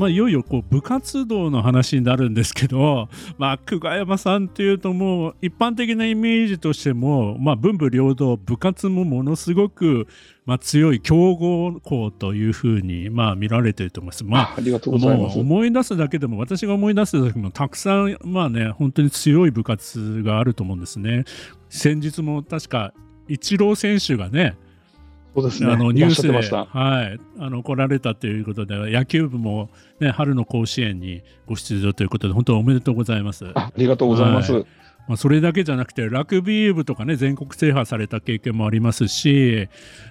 まあ、いよいよこう部活動の話になるんですけど、まあ、久我山さんっていうともう一般的なイメージとしても、まあ、文武両道部活もものすごく、まあ、強い強豪校というふうに、まあ、見られていると思います。まあ、ありがとうございます思い出すだけでも私が思い出すだけでもたくさん、まあね、本当に強い部活があると思うんですね。先日も確かイチロー選手がねそうですね、あのニュースで、はい、あの来られたということで、野球部も、ね、春の甲子園にご出場ということで、本当おめでとうございます。ありがとうございます。はいまあ、それだけじゃなくて、ラグビー部とかね、全国制覇された経験もありますし、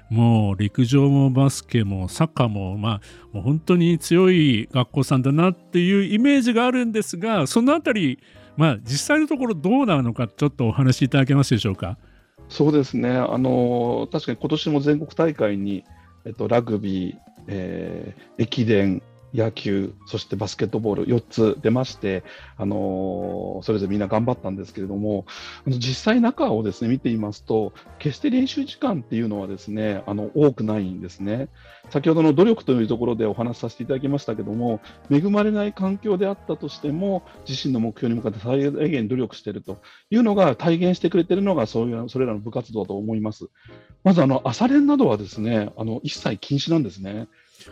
もう陸上もバスケもサッカーも、まあ、もう本当に強い学校さんだなっていうイメージがあるんですが、そのあたり、まあ、実際のところどうなのか、ちょっとお話しいただけますでしょうか？そうですね、あの確かに今年も全国大会に、えっと、ラグビー、えー、駅伝、野球、そしてバスケットボール4つ出まして、あのー、それぞれみんな頑張ったんですけれども、実際中をですね見ていますと、決して練習時間っていうのはですねあの多くないんですね。先ほどの努力というところでお話しさせていただきましたけども、恵まれない環境であったとしても、自身の目標に向かって最大限努力しているというのが体現してくれているのがそういうそれらの部活動だと思います。まずあの朝練などはですねあの一切禁止なんですね。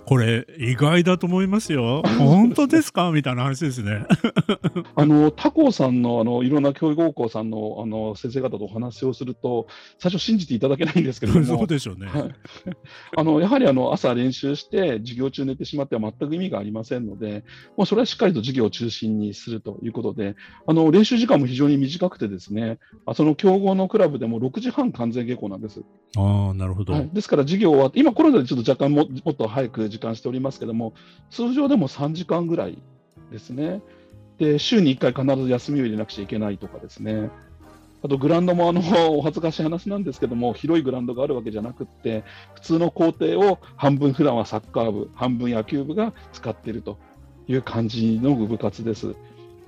これ意外だと思いますよ。本当ですか？みたいな話ですね。あの他校さんのあのいろんな教育高校さんのあの先生方とお話をすると最初信じていただけないんですけども、そうでしょうね。あのやはりあの朝練習して授業中寝てしまっては全く意味がありませんので、もうそれはしっかりと授業を中心にするということで、あの練習時間も非常に短くてですね、その強豪のクラブでも6時半完全下校なんです。ああ、なるほど、はい。ですから授業は今コロナでちょっと若干ももっと早くく時間しておりますけども、通常でも3時間ぐらいですね。で、週に1回必ず休みを入れなくちゃいけないとかですね。あとグラウンドもあのお恥ずかしい話なんですけども、広いグラウンドがあるわけじゃなくって、普通の校庭を半分、普段はサッカー部、半分野球部が使っているという感じの部活です。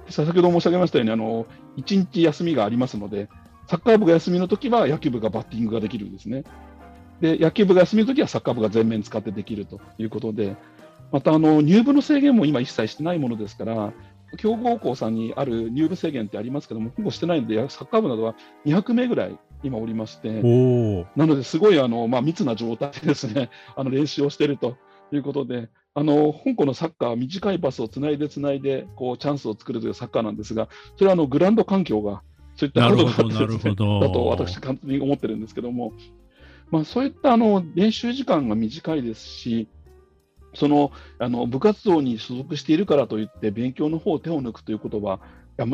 先ほど申し上げましたように、あの1日休みがありますので、サッカー部が休みの時は野球部がバッティングができるんですね。で野球部が休みの時はサッカー部が全面使ってできるということで、またあの入部の制限も今一切してないものですから、強豪校さんにある入部制限ってありますけども、ほぼしてないので、サッカー部などは200名ぐらい今おりまして、なのですごいあの、まあ、密な状態でですね。あの練習をしているということで、あの香港のサッカー、短いパスをつないでつないでこうチャンスを作るというサッカーなんですが、それはあのグランド環境がそういったことがあって、ね、だと私、簡単に思ってるんですけども、まあ、そういったあの練習時間が短いですし、そのあの部活動に所属しているからといって勉強の方を手を抜くということは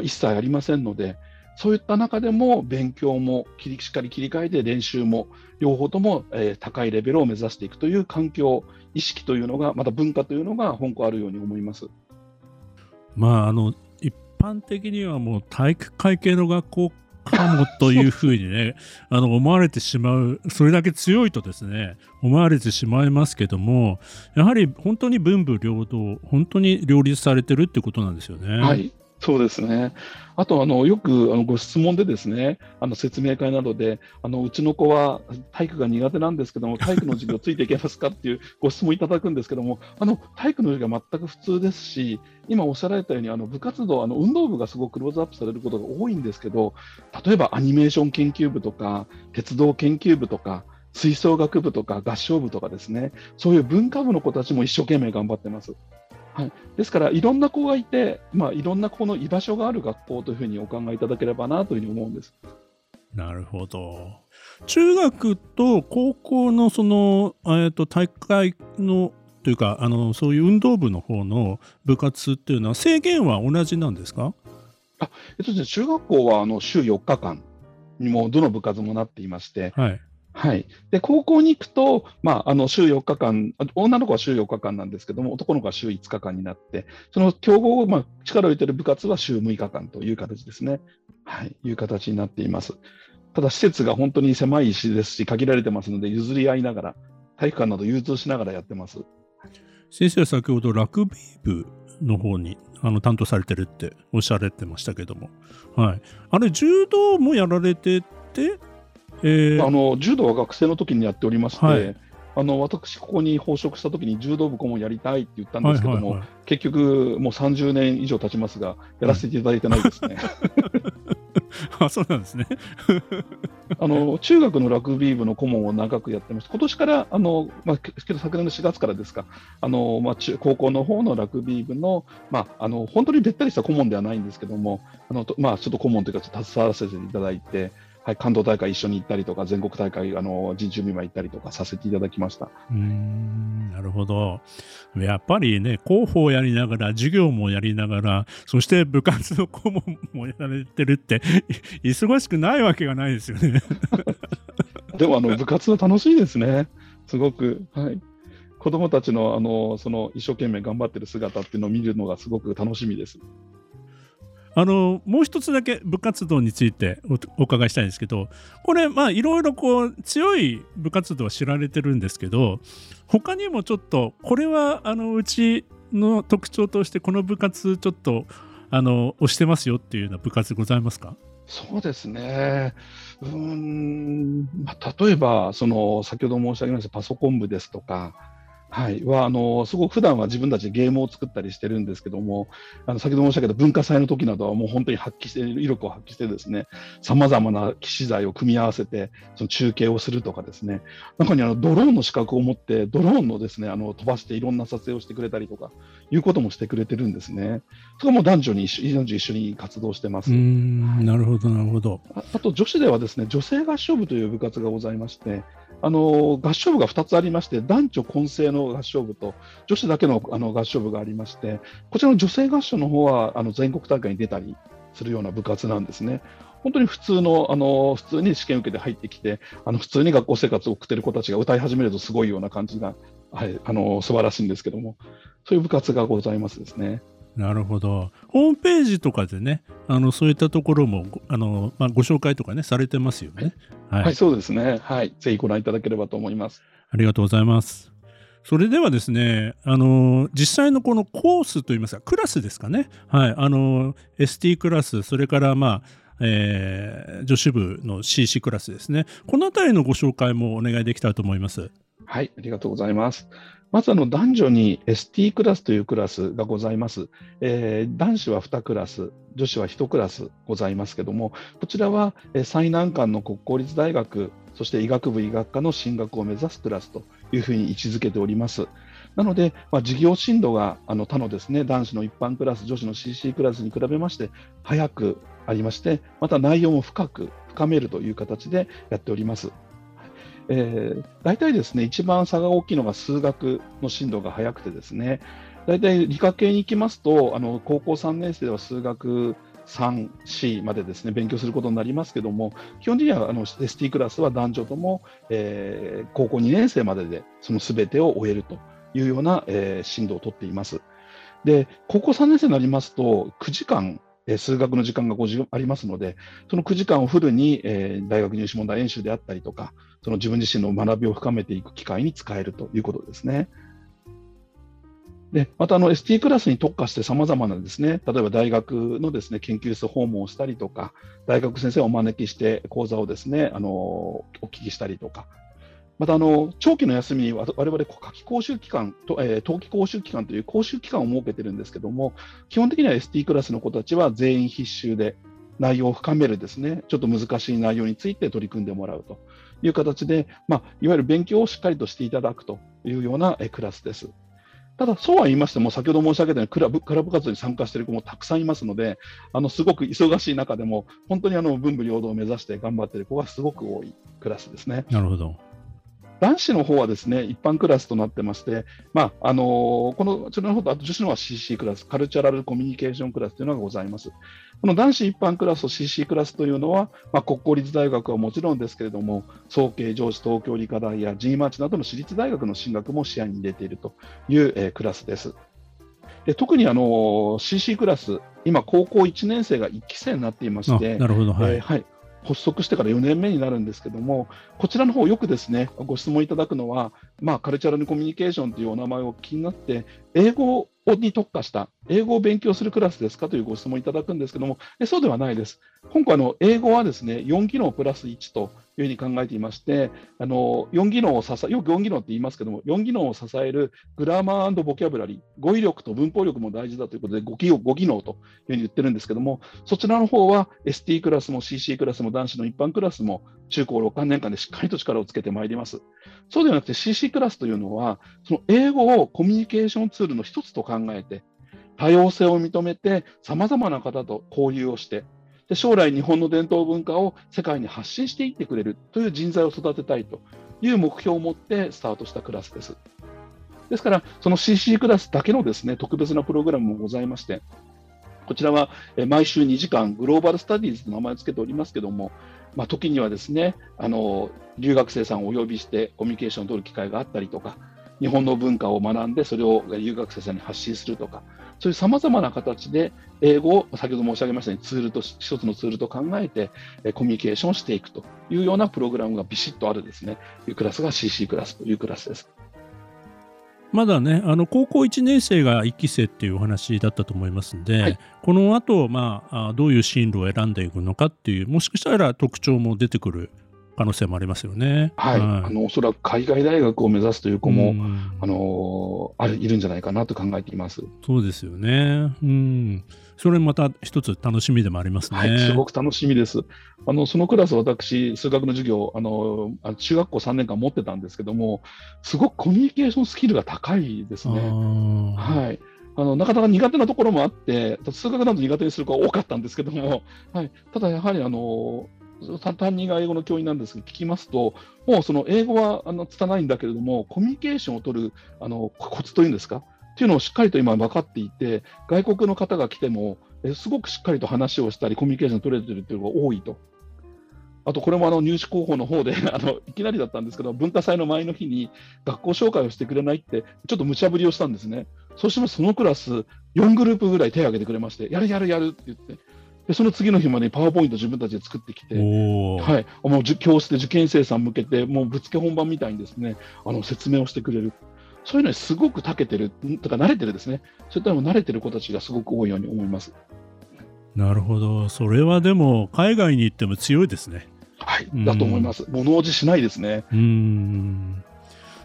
一切ありませんので、そういった中でも勉強もしっかり切り替えて練習も両方とも、え、高いレベルを目指していくという環境、意識というのが、また文化というのが香港あるように思います。まあ、あの一般的にはもう体育会系の学校かもというふうにねあの思われてしまうそれだけ強いとですね思われてしまいますけどもやはり本当に文武両道本当に両立されてるってことなんですよね。はいそうですね。あと、あのよくあのご質問でですね、あの説明会などで、あのうちの子は体育が苦手なんですけども、体育の授業ついていけますかっていう ご質問いただくんですけども、あの体育の授業は全く普通ですし、今おっしゃられたように、あの部活動、あの運動部がすごくクローズアップされることが多いんですけど、例えばアニメーション研究部とか、鉄道研究部とか、吹奏楽部とか合唱部とかですね、そういう文化部の子たちも一生懸命頑張ってます。はい、ですから、いろんな子がいて、まあ、いろんな子の居場所がある学校というふうにお考えいただければなというふうに思うんです。なるほど。中学と高校のその、えー、と大会のというかあのそういう運動部の方の部活っていうのは制限は同じなんですか？あ、えっとね、中学校はあの週4日間にもどの部活もなっていまして、はい、はい、で高校に行くと、まあ、あの週4日間、女の子は週4日間なんですけども、男の子は週5日間になって、その競合、まあ、力を入れてる部活は週6日間という形ですね。はい、いう形になっています。ただ、施設が本当に狭い石ですし、限られてますので、譲り合いながら、体育館など融通しながらやってます。先生は先ほどラグビー部の方にあの担当されてるっておっしゃられてましたけども、はい、あれ柔道もやられててえー、あの柔道は学生の時にやっておりまして、はい、あの私、ここに奉職した時に柔道部顧問やりたいって言ったんですけども、はいはいはい、結局、もう30年以上経ちますが、やらせていただいてないですね。あそうなんですね。あの中学のラグビー部の顧問を長くやってまして、今年からあの、まあ、昨年の4月からですか、あのまあ、中高校の方のラグビー部の,、まあ、あの本当にべったりした顧問ではないんですけども、あのまあ、ちょっと顧問というか、携わらせていただいて、はい、関東大会一緒に行ったりとか、全国大会、あの、人中見舞い行ったりとかさせていただきました。うん、なるほど。やっぱりね、広報やりながら、授業もやりながら、そして部活の顧問もやられてるって、忙しくないわけがないですよね。でも、あの、部活は楽しいですね。すごく。はい。子供たちの、あの、その、一生懸命頑張ってる姿っていうのを見るのがすごく楽しみです。あのもう一つだけ部活動についてお伺いしたいんですけどこれまあいろいろこう強い部活動は知られてるんですけど他にもちょっとこれはあのうちの特徴としてこの部活ちょっとあの推してますよっていうような部活ございますか？そうですね。うん、まあ、例えば、その、先ほど申し上げましたパソコン部ですとか、はい、はあのすごく普段は自分たちでゲームを作ったりしてるんですけども、あの先ほど申し上げた文化祭の時などはもう本当に発揮して威力を発揮してですね、さまざまな機材を組み合わせてその中継をするとかですね、中にあのドローンの資格を持ってドローンのですねあの飛ばしていろんな撮影をしてくれたりとかいうこともしてくれてるんですね。それも男女に一緒一緒に活動してます。なるほどなるほどあ。あと女子ではですね女性合唱部という部活がございまして。あの合唱部が2つありまして、男女混成の合唱部と女子だけのあの合唱部がありまして、こちらの女性合唱の方はあの全国大会に出たりするような部活なんですね。本当に普通の、あの普通に試験受けて入ってきて、あの普通に学校生活を送っている子たちが歌い始めるとすごいような感じが、はい、あの素晴らしいんですけども、そういう部活がございますですね。なるほど。ホームページとかでね、あのそういったところもあの、まあ、ご紹介とかね、されてますよね。はい、はい、そうですね。はい。ぜひご覧いただければと思います。ありがとうございます。それではですね、あの実際のこのコースといいますか、クラスですかね。はい。あの ST クラス、それからまあ、えー、女子部の CC クラスですね。このあたりのご紹介もお願いできたらと思います。はい、ありがとうございます。まずあの男女に ST クラスというクラスがございます。えー、男子は2クラス、女子は1クラスございますけども、こちらは最難関の国公立大学、そして医学部医学科の進学を目指すクラスというふうに位置づけております。なので、まあ、事業進度があの他のですね男子の一般クラス、女子の CC クラスに比べまして早くありまして、また内容も深く深めるという形でやっております。えー、大体ですね、一番差が大きいのが数学の進度が速くてですね、大体理科系に行きますと、あの高校3年生では数学3、4までですね勉強することになりますけども、基本的にはあの ST クラスは男女とも、えー、高校2年生まででそのすべてを終えるというような、えー、進度をとっています。で、高校3年生になりますと、9時間え数学の時間が5時ありますので、その9時間をフルに、えー、大学入試問題演習であったりとか、その自分自身の学びを深めていく機会に使えるということですね。でまたあの ST クラスに特化してさまざまなですね例えば大学のですね研究室訪問をしたりとか大学先生をお招きして講座をですねあのお聞きしたりとかまたあの長期の休みに我々夏季講習期間と、えー、冬季講習期間という講習期間を設けてるんですけども基本的には ST クラスの子たちは全員必修で内容を深めるですねちょっと難しい内容について取り組んでもらうという形で、まあ、いわゆる勉強をしっかりとしていただくというようなクラスです。ただ、そうは言いましても、先ほど申し上げたようにクラブ、クラブ活動に参加している子もたくさんいますので、あのすごく忙しい中でも、本当にあの文武両道を目指して頑張っている子がすごく多いクラスですね。なるほど。男子の方はですね、一般クラスとなってまして、まあ、あのー、この、ちらの方と、あと女子の方は CC クラス、カルチャラルコミュニケーションクラスというのがございます。この男子一般クラスと CC クラスというのは、まあ、国公立大学はもちろんですけれども、早慶上智東京理科大や G マーチなどの私立大学の進学も視野に入れているという、えー、クラスです。で特にあの CC クラス、今、高校1年生が1期生になっていまして、なるほど、はい、えーはい、発足してから4年目になるんですけども、こちらの方よくですねご質問いただくのは、まあ、カルチャルコミュニケーションというお名前を気になって、英語に特化した英語を勉強するクラスですか？というご質問いただくんですけども、そうではないです。今回の英語はですね4技能プラス1というふうに考えていまして、あの4技能を支え、よく4技能って言いますけども、4技能を支えるグラマーボキャブラリー、語彙力と文法力も大事だということで5技能 ,5 技能というふうに言ってるんですけども、そちらの方は ST クラスも CC クラスも男子の一般クラスも中高6年間でしっかりと力をつけてまいります。そうではなくて CC クラスというのは、その英語をコミュニケーションツールの一つと考考えて、多様性を認めて、さまざまな方と交流をして、で将来日本の伝統文化を世界に発信していってくれるという人材を育てたいという目標を持ってスタートしたクラスです。ですから、その CC クラスだけのですね特別なプログラムもございまして、こちらは毎週2時間、グローバルスタディーズと名前を付けておりますけども、まあ、時にはですねあの留学生さんをお呼びしてコミュニケーションを取る機会があったりとか、日本の文化を学んで、それを留学生さんに発信するとか、そういうさまざまな形で英語を先ほど申し上げましたようにツールと一つのツールと考えてコミュニケーションをしていくというようなプログラムがビシッとあるですねいうクラスが CC クラスというクラスです。まだね、あの高校1年生が1期生っていうお話だったと思いますんで、はい、この後、まあどういう進路を選んでいくのかっていう、もしかしたら特徴も出てくる可能性もありますよね。はい、はい、あのおそらく海外大学を目指すという子も、あのあるいるんじゃないかなと考えています。そうですよね。うん。それまた一つ楽しみでもありますね。はい、すごく楽しみです。あのそのクラス私数学の授業あの中学校3年間持ってたんですけども、すごくコミュニケーションスキルが高いですね。はい。あのなかなか苦手なところもあって、数学など苦手にする子が多かったんですけども、はい、ただやはりあの担任が英語の教員なんですが、聞きますと、もうその英語はあの拙いんだけれども、コミュニケーションを取るあのコツというんですか、っていうのをしっかりと今分かっていて、外国の方が来ても、えすごくしっかりと話をしたり、コミュニケーション取れてるっていうのが多いと。あと、これもあの入試候補の方で あのいきなりだったんですけど、文化祭の前の日に学校紹介をしてくれないって、ちょっと無茶ぶりをしたんですね。そうしますと、そのクラス、4グループぐらい手を挙げてくれまして、やるやるやるって言って、でその次の日までにパワーポイント自分たちで作ってきて、はい、もう教室で受験生さん向けて、もうぶつけ本番みたいにですね。あの説明をしてくれる、そういうのにすごく長けてる、とか慣れてるですね、そういったのも慣れてる子たちがすごく多いように思います。なるほど、それはでも、海外に行っても強いですね。はい、だと思います。物おじしないですね。うん。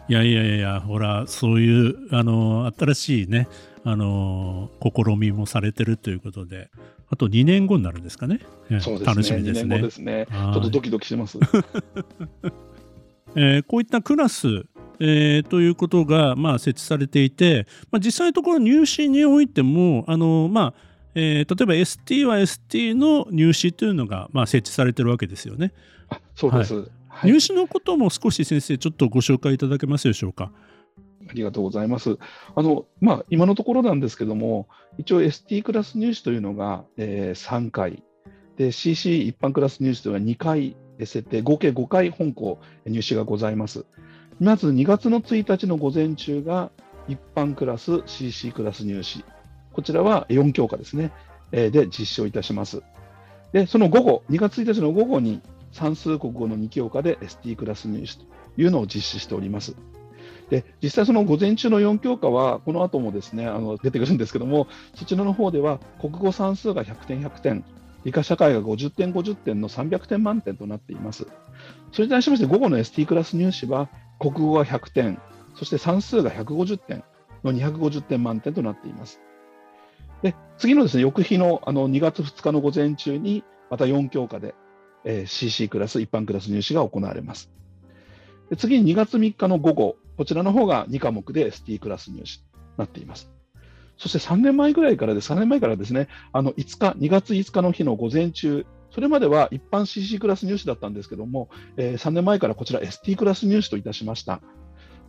いやいやいや、ほら、そういうあの新しいね、あの試みもされてるということで、あと2年後になるんですかね。そうですね楽しみですね。2年後ですね。ちょっとドキドキします。えー、こういったクラス、えー、ということが、まあ、設置されていて、まあ、実際のところ入試においても、あのまあえー、例えば ST は ST の入試というのが、まあ、設置されてるわけですよね。あそうです、はいはい、入試のことも少し先生、ちょっとご紹介いただけますでしょうか。ありがとうございます。あのまあ、今のところなんですけども、一応 ST クラス入試というのが、えー、3回で、CC 一般クラス入試というのは2回設定、合計5回本校入試がございます。まず2月の1日の午前中が一般クラス CC クラス入試、こちらは4教科ですね、えー、で実施をいたします。で、その午後、2月1日の午後に算数国語の2教科で ST クラス入試というのを実施しております。で実際、その午前中の4教科は、この後もですねあの出てくるんですけども、そちらの方では国語算数が100点、100点、理科社会が50点、50点の300点満点となっています。それに対しまして、午後の ST クラス入試は、国語が100点、そして算数が150点の250点満点となっています。で次のですね翌日のあの2月2日の午前中に、また4教科で、えー、CC クラス、一般クラス入試が行われます。で次に2月3日の午後、こちらの方が2科目で ST クラス入試になっています。そして3年前ぐらいからで、3年前からですね、あの5日、2月5日の日の午前中それまでは一般 CC クラス入試だったんですけども、えー、3年前からこちら ST クラス入試といたしました。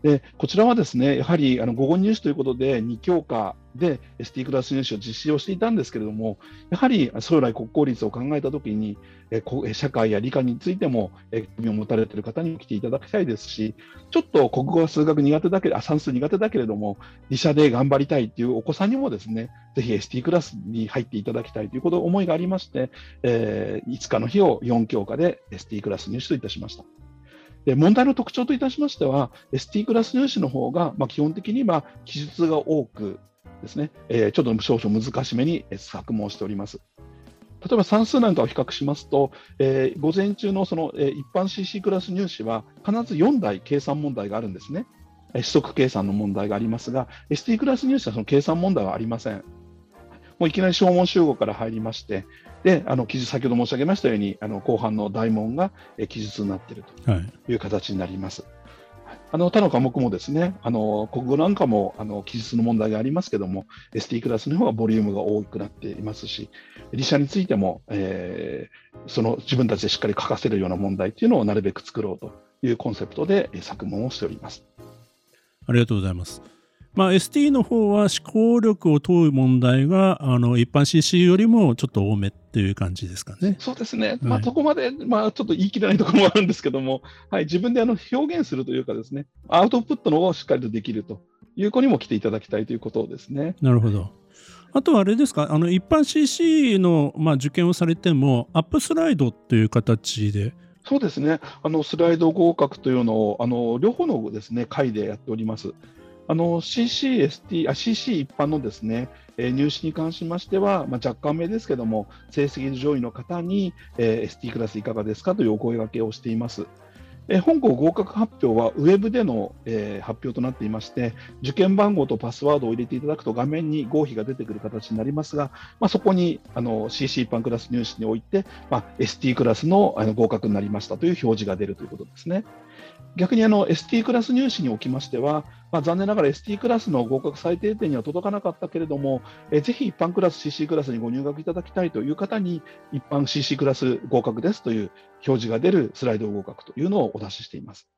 でこちらはですねやはりあの午後入試ということで2教科で ST クラス入試を実施をしていたんですけれども、やはり将来国公立を考えたときに、え社会や理科についても興味を持たれている方に来ていただきたいですし、ちょっと国語は数学苦手だけあ算数苦手だけれども、理社で頑張りたいというお子さんにもですね、ぜひ ST クラスに入っていただきたいということ思いがありまして、えー、5日の日を4教科で ST クラス入試といたしました。で問題の特徴といたしましては、ST クラス入試の方が、まあ、基本的には記述が多くですね、えー、ちょっと少々難しめに作問しております。例えば算数なんかを比較しますと、えー、午前中のその、えー、一般 CC クラス入試は必ず4台計算問題があるんですね。指則計算の問題がありますが、ST クラス入試はその計算問題はありません。もういきなり小問集合から入りまして、で、あの記述、先ほど申し上げましたように、あの後半の大問が記述になっているという形になります。はいあの他の科目もですね、あの国語なんかもあの記述の問題がありますけども、ST クラスの方がボリュームが多くなっていますし、理社についても、えー、その自分たちでしっかり書かせるような問題っていうのをなるべく作ろうというコンセプトで作問をしております。ありがとうございます。まあ、ST の方は思考力を問う問題があの一般 CC よりもちょっと多めっていう感じですかね。そうですね、まあ、そこまで、まあ、ちょっと言い切れないところもあるんですけども、はい、自分であの表現するというかですね、アウトプットの方をしっかりとできるという子にも来ていただきたいということですね。なるほど。あとはあれですか、あの一般 CC の、まあ、受験をされても、アップスライドっていう形で。そうですね、あのスライド合格というのをあの両方のですね回でやっております。あの CCST あ CC 一般のですね、えー、入試に関しましては、まあ、若干目ですけども、成績上位の方に、えー、ST クラスいかがですかというお声掛けをしています。えー、本校合格発表はウェブでの、えー、発表となっていまして、受験番号とパスワードを入れていただくと画面に合否が出てくる形になりますが、まあ、そこにあの CC 一般クラス入試において、まあ、ST クラスのあの合格になりましたという表示が出るということですね。逆にあの ST クラス入試におきましては、まあ、残念ながら ST クラスの合格最低点には届かなかったけれども、えぜひ一般クラス、CC クラスにご入学いただきたいという方に、一般 CC クラス合格ですという表示が出るスライド合格というのをお出ししています。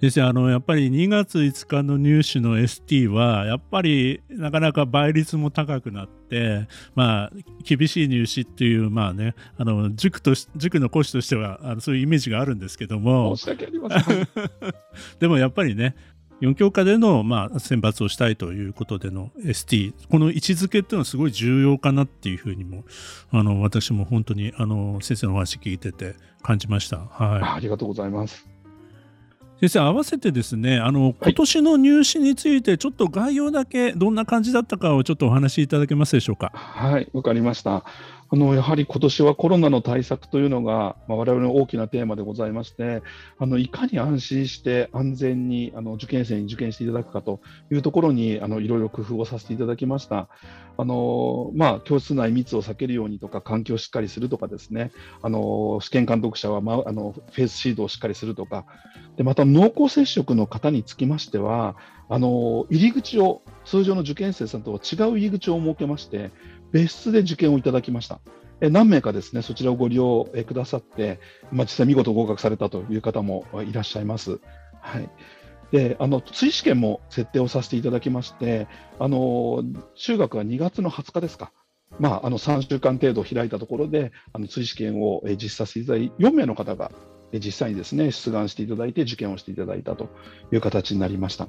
先生あのやっぱり2月5日の入試の ST はやっぱりなかなか倍率も高くなって、まあ、厳しい入試っていう、まあね、あの塾と塾の講師としてはあのそういうイメージがあるんですけども でもやっぱりね4教科での、まあ、選抜をしたいということでの ST この位置づけっていうのはすごい重要かなっていうふうにもあの私も本当にあの先生のお話聞いてて感じました。はい、ありがとうございます。先生、合わせてですね、あの今年の入試について、ちょっと概要だけ、どんな感じだったかをちょっとお話しいただけますでしょうか？はい、わかりました。あのやはり今年はコロナの対策というのが、まあ、我々の大きなテーマでございまして、あのいかに安心して安全にあの受験生に受験していただくかというところにあのいろいろ工夫をさせていただきました。あのまあ、教室内密を避けるようにとか、環境をしっかりするとかですね、あの試験監督者は、まあのフェイスシードをしっかりするとか、でまた濃厚接触の方につきましては、あの入り口を通常の受験生さんとは違う入り口を設けまして、別室で受験をいただきました。何名かですね、そちらをご利用くださって、まあ、実際見事合格されたという方もいらっしゃいます。はい。で、あの、追試験も設定をさせていただきまして、あの、中学は2月の20日ですか。まあ、あの3週間程度開いたところで、あの追試験を実施させていただいて、4名の方が実際にですね、出願していただいて、受験をしていただいたという形になりました。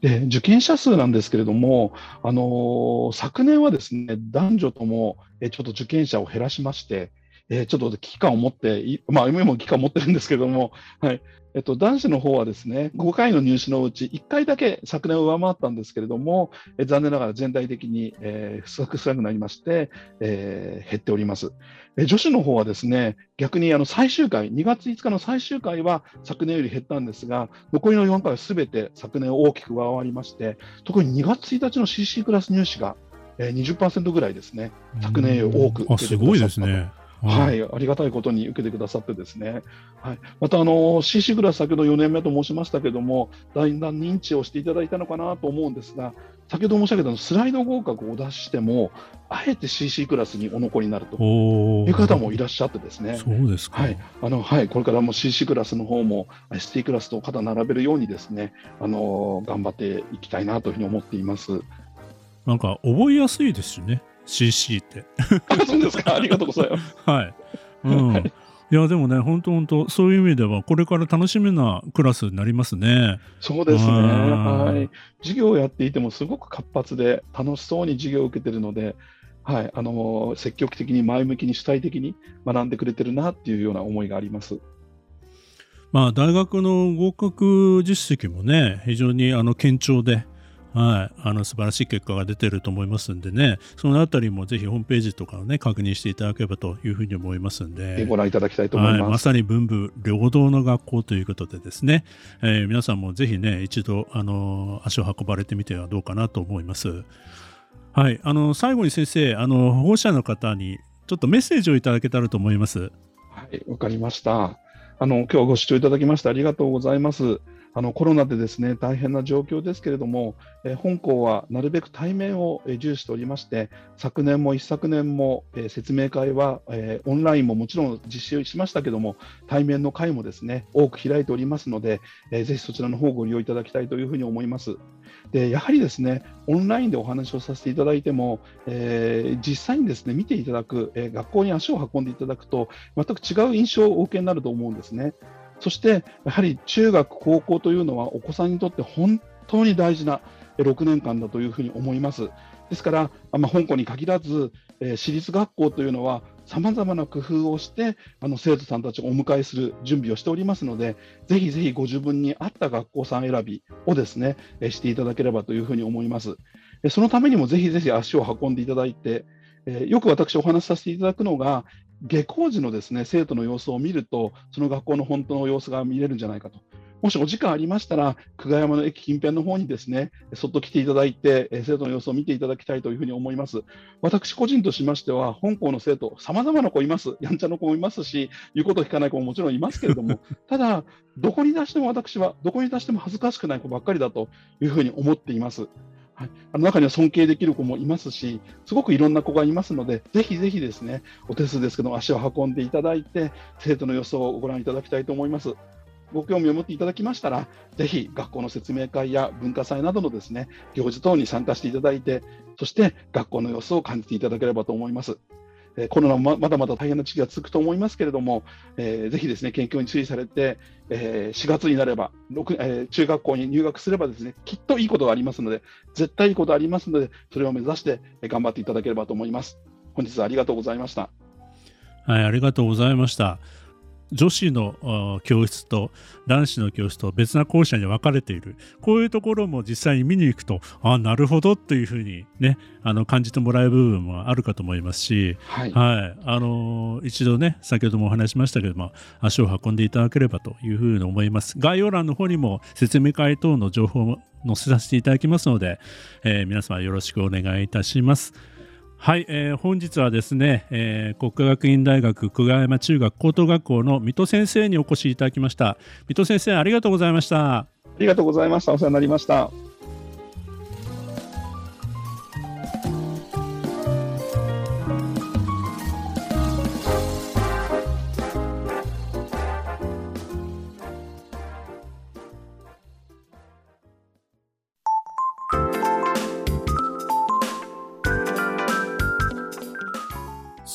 で受験者数なんですけれども、あの、昨年はですね男女とも、ちょっと受験者を減らしまして、えちょっと危機感を持って、まあ、今も危機感を持ってるんですけども、はいえっと、男子の方はですね5回の入試のうち1回だけ昨年を上回ったんですけれども、え残念ながら全体的に、えー、不足少なくなりまして、えー、減っております。え女子の方はですね逆にあの最終回、2月5日の最終回は昨年より減ったんですが、残りの4回はすべて昨年大きく上回りまして、特に2月1日の CC クラス入試が、20%ぐらいですね、昨年より多く出てくださったと。すごいですねはい、ありがたいことに受けてくださってですね、はい、またあの CC クラス、先ほど4年目と申しましたけれども、だんだん認知をしていただいたのかなと思うんですが、先ほど申し上げたスライド合格を出しても、あえて CC クラスにお残りになるという方もいらっしゃってですね、そうですか、はい。あのはい、これからも CC クラスの方も ST クラスと肩並べるようにですね、あの頑張っていきたいなというふうに思っています。なんか覚えやすいですよね。CC って。そうですか、ありがとうございます。はい。うん。いや、でもね、本当本当そういう意味では、これから楽しみなクラスになりますね。そうですね。はい。授業をやっていても、すごく活発で、楽しそうに授業を受けてるので、はい、あの積極的に前向きに主体的に学んでくれてるなっていうような思いがあります。まあ、大学の合格実績もね、非常にあの堅調で、はい、あの素晴らしい結果が出てると思いますんでね、そのあたりもぜひホームページとかをね、確認していただければというふうに思いますんで、ご覧いただきたいと思います。はい、まさに文武両道の学校ということでですね、えー、皆さんもぜひね、一度、あの、足を運ばれてみてはどうかなと思います。はい、あの、最後に先生、あの、保護者の方にちょっとメッセージをいただけたらと思います。はい、わかりました。あの、今日はご視聴いただきましてありがとうございます。あのコロナでですね大変な状況ですけれども、えー、本校はなるべく対面を重視しておりまして、昨年も一昨年も、えー、説明会は、えー、オンラインももちろん実施しましたけども、対面の会もですね多く開いておりますので、えー、ぜひそちらの方をご利用いただきたいというふうに思います。でやはりですねオンラインでお話をさせていただいても、えー、実際にですね見ていただく、えー、学校に足を運んでいただくと、全く違う印象をお受けになると思うんですね。そして、やはり中学、高校というのはお子さんにとって本当に大事な6年間だというふうに思います。ですから、まあ、香港に限らず、えー、私立学校というのは、さまざまな工夫をして、あの生徒さんたちをお迎えする準備をしておりますので、ぜひぜひご自分に合った学校さん選びをですね、えー、していただければというふうに思います。そのためにもぜひぜひ足を運んでいただいて、え、よく私お話しさせていただくのが、下校時のですね生徒の様子を見ると、その学校の本当の様子が見れるんじゃないかと。もしお時間ありましたら、久我山の駅近辺の方にですね、そっと来ていただいて、生徒の様子を見ていただきたいというふうに思います。私個人としましては、本校の生徒、さまざまな子います。やんちゃな子もいますし、言うことを聞かない子ももちろんいますけれども、ただ、どこに出しても私は、どこに出しても恥ずかしくない子ばっかりだというふうに思っています。はい、あの中には尊敬できる子もいますし、すごくいろんな子がいますので、ぜひぜひですね、お手数ですけど、足を運んでいただいて、生徒の様子をご覧いただきたいと思います。ご興味を持っていただきましたら、ぜひ学校の説明会や文化祭などのですね行事等に参加していただいて、そして学校の様子を感じていただければと思います。えコロナもまだまだ大変な時期が続くと思いますけれども、えー、ぜひですね、研究に注意されて、えー、4月になれば、えー、中学校に入学すればですね、きっといいことがありますので、絶対いいことがありますので、それを目指して頑張っていただければと思います。本日はありがとうございました。はい、ありがとうございました。女子の教室と男子の教室と別な校舎に分かれている。こういうところも実際に見に行くとあなるほどというふうにねあの感じてもらえる部分もあるかと思いますし、はい、はい、あの一度ね先ほどもお話しましたけども足を運んでいただければというふうに思います。概要欄の方にも説明会等の情報を載せさせていただきますので、えー、皆様よろしくお願いいたします。はい、えー、本日はですね、えー、国家学院大学久我山中学高等学校の水戸先生にお越しいただきました。水戸先生ありがとうございました。ありがとうございました。お世話になりました。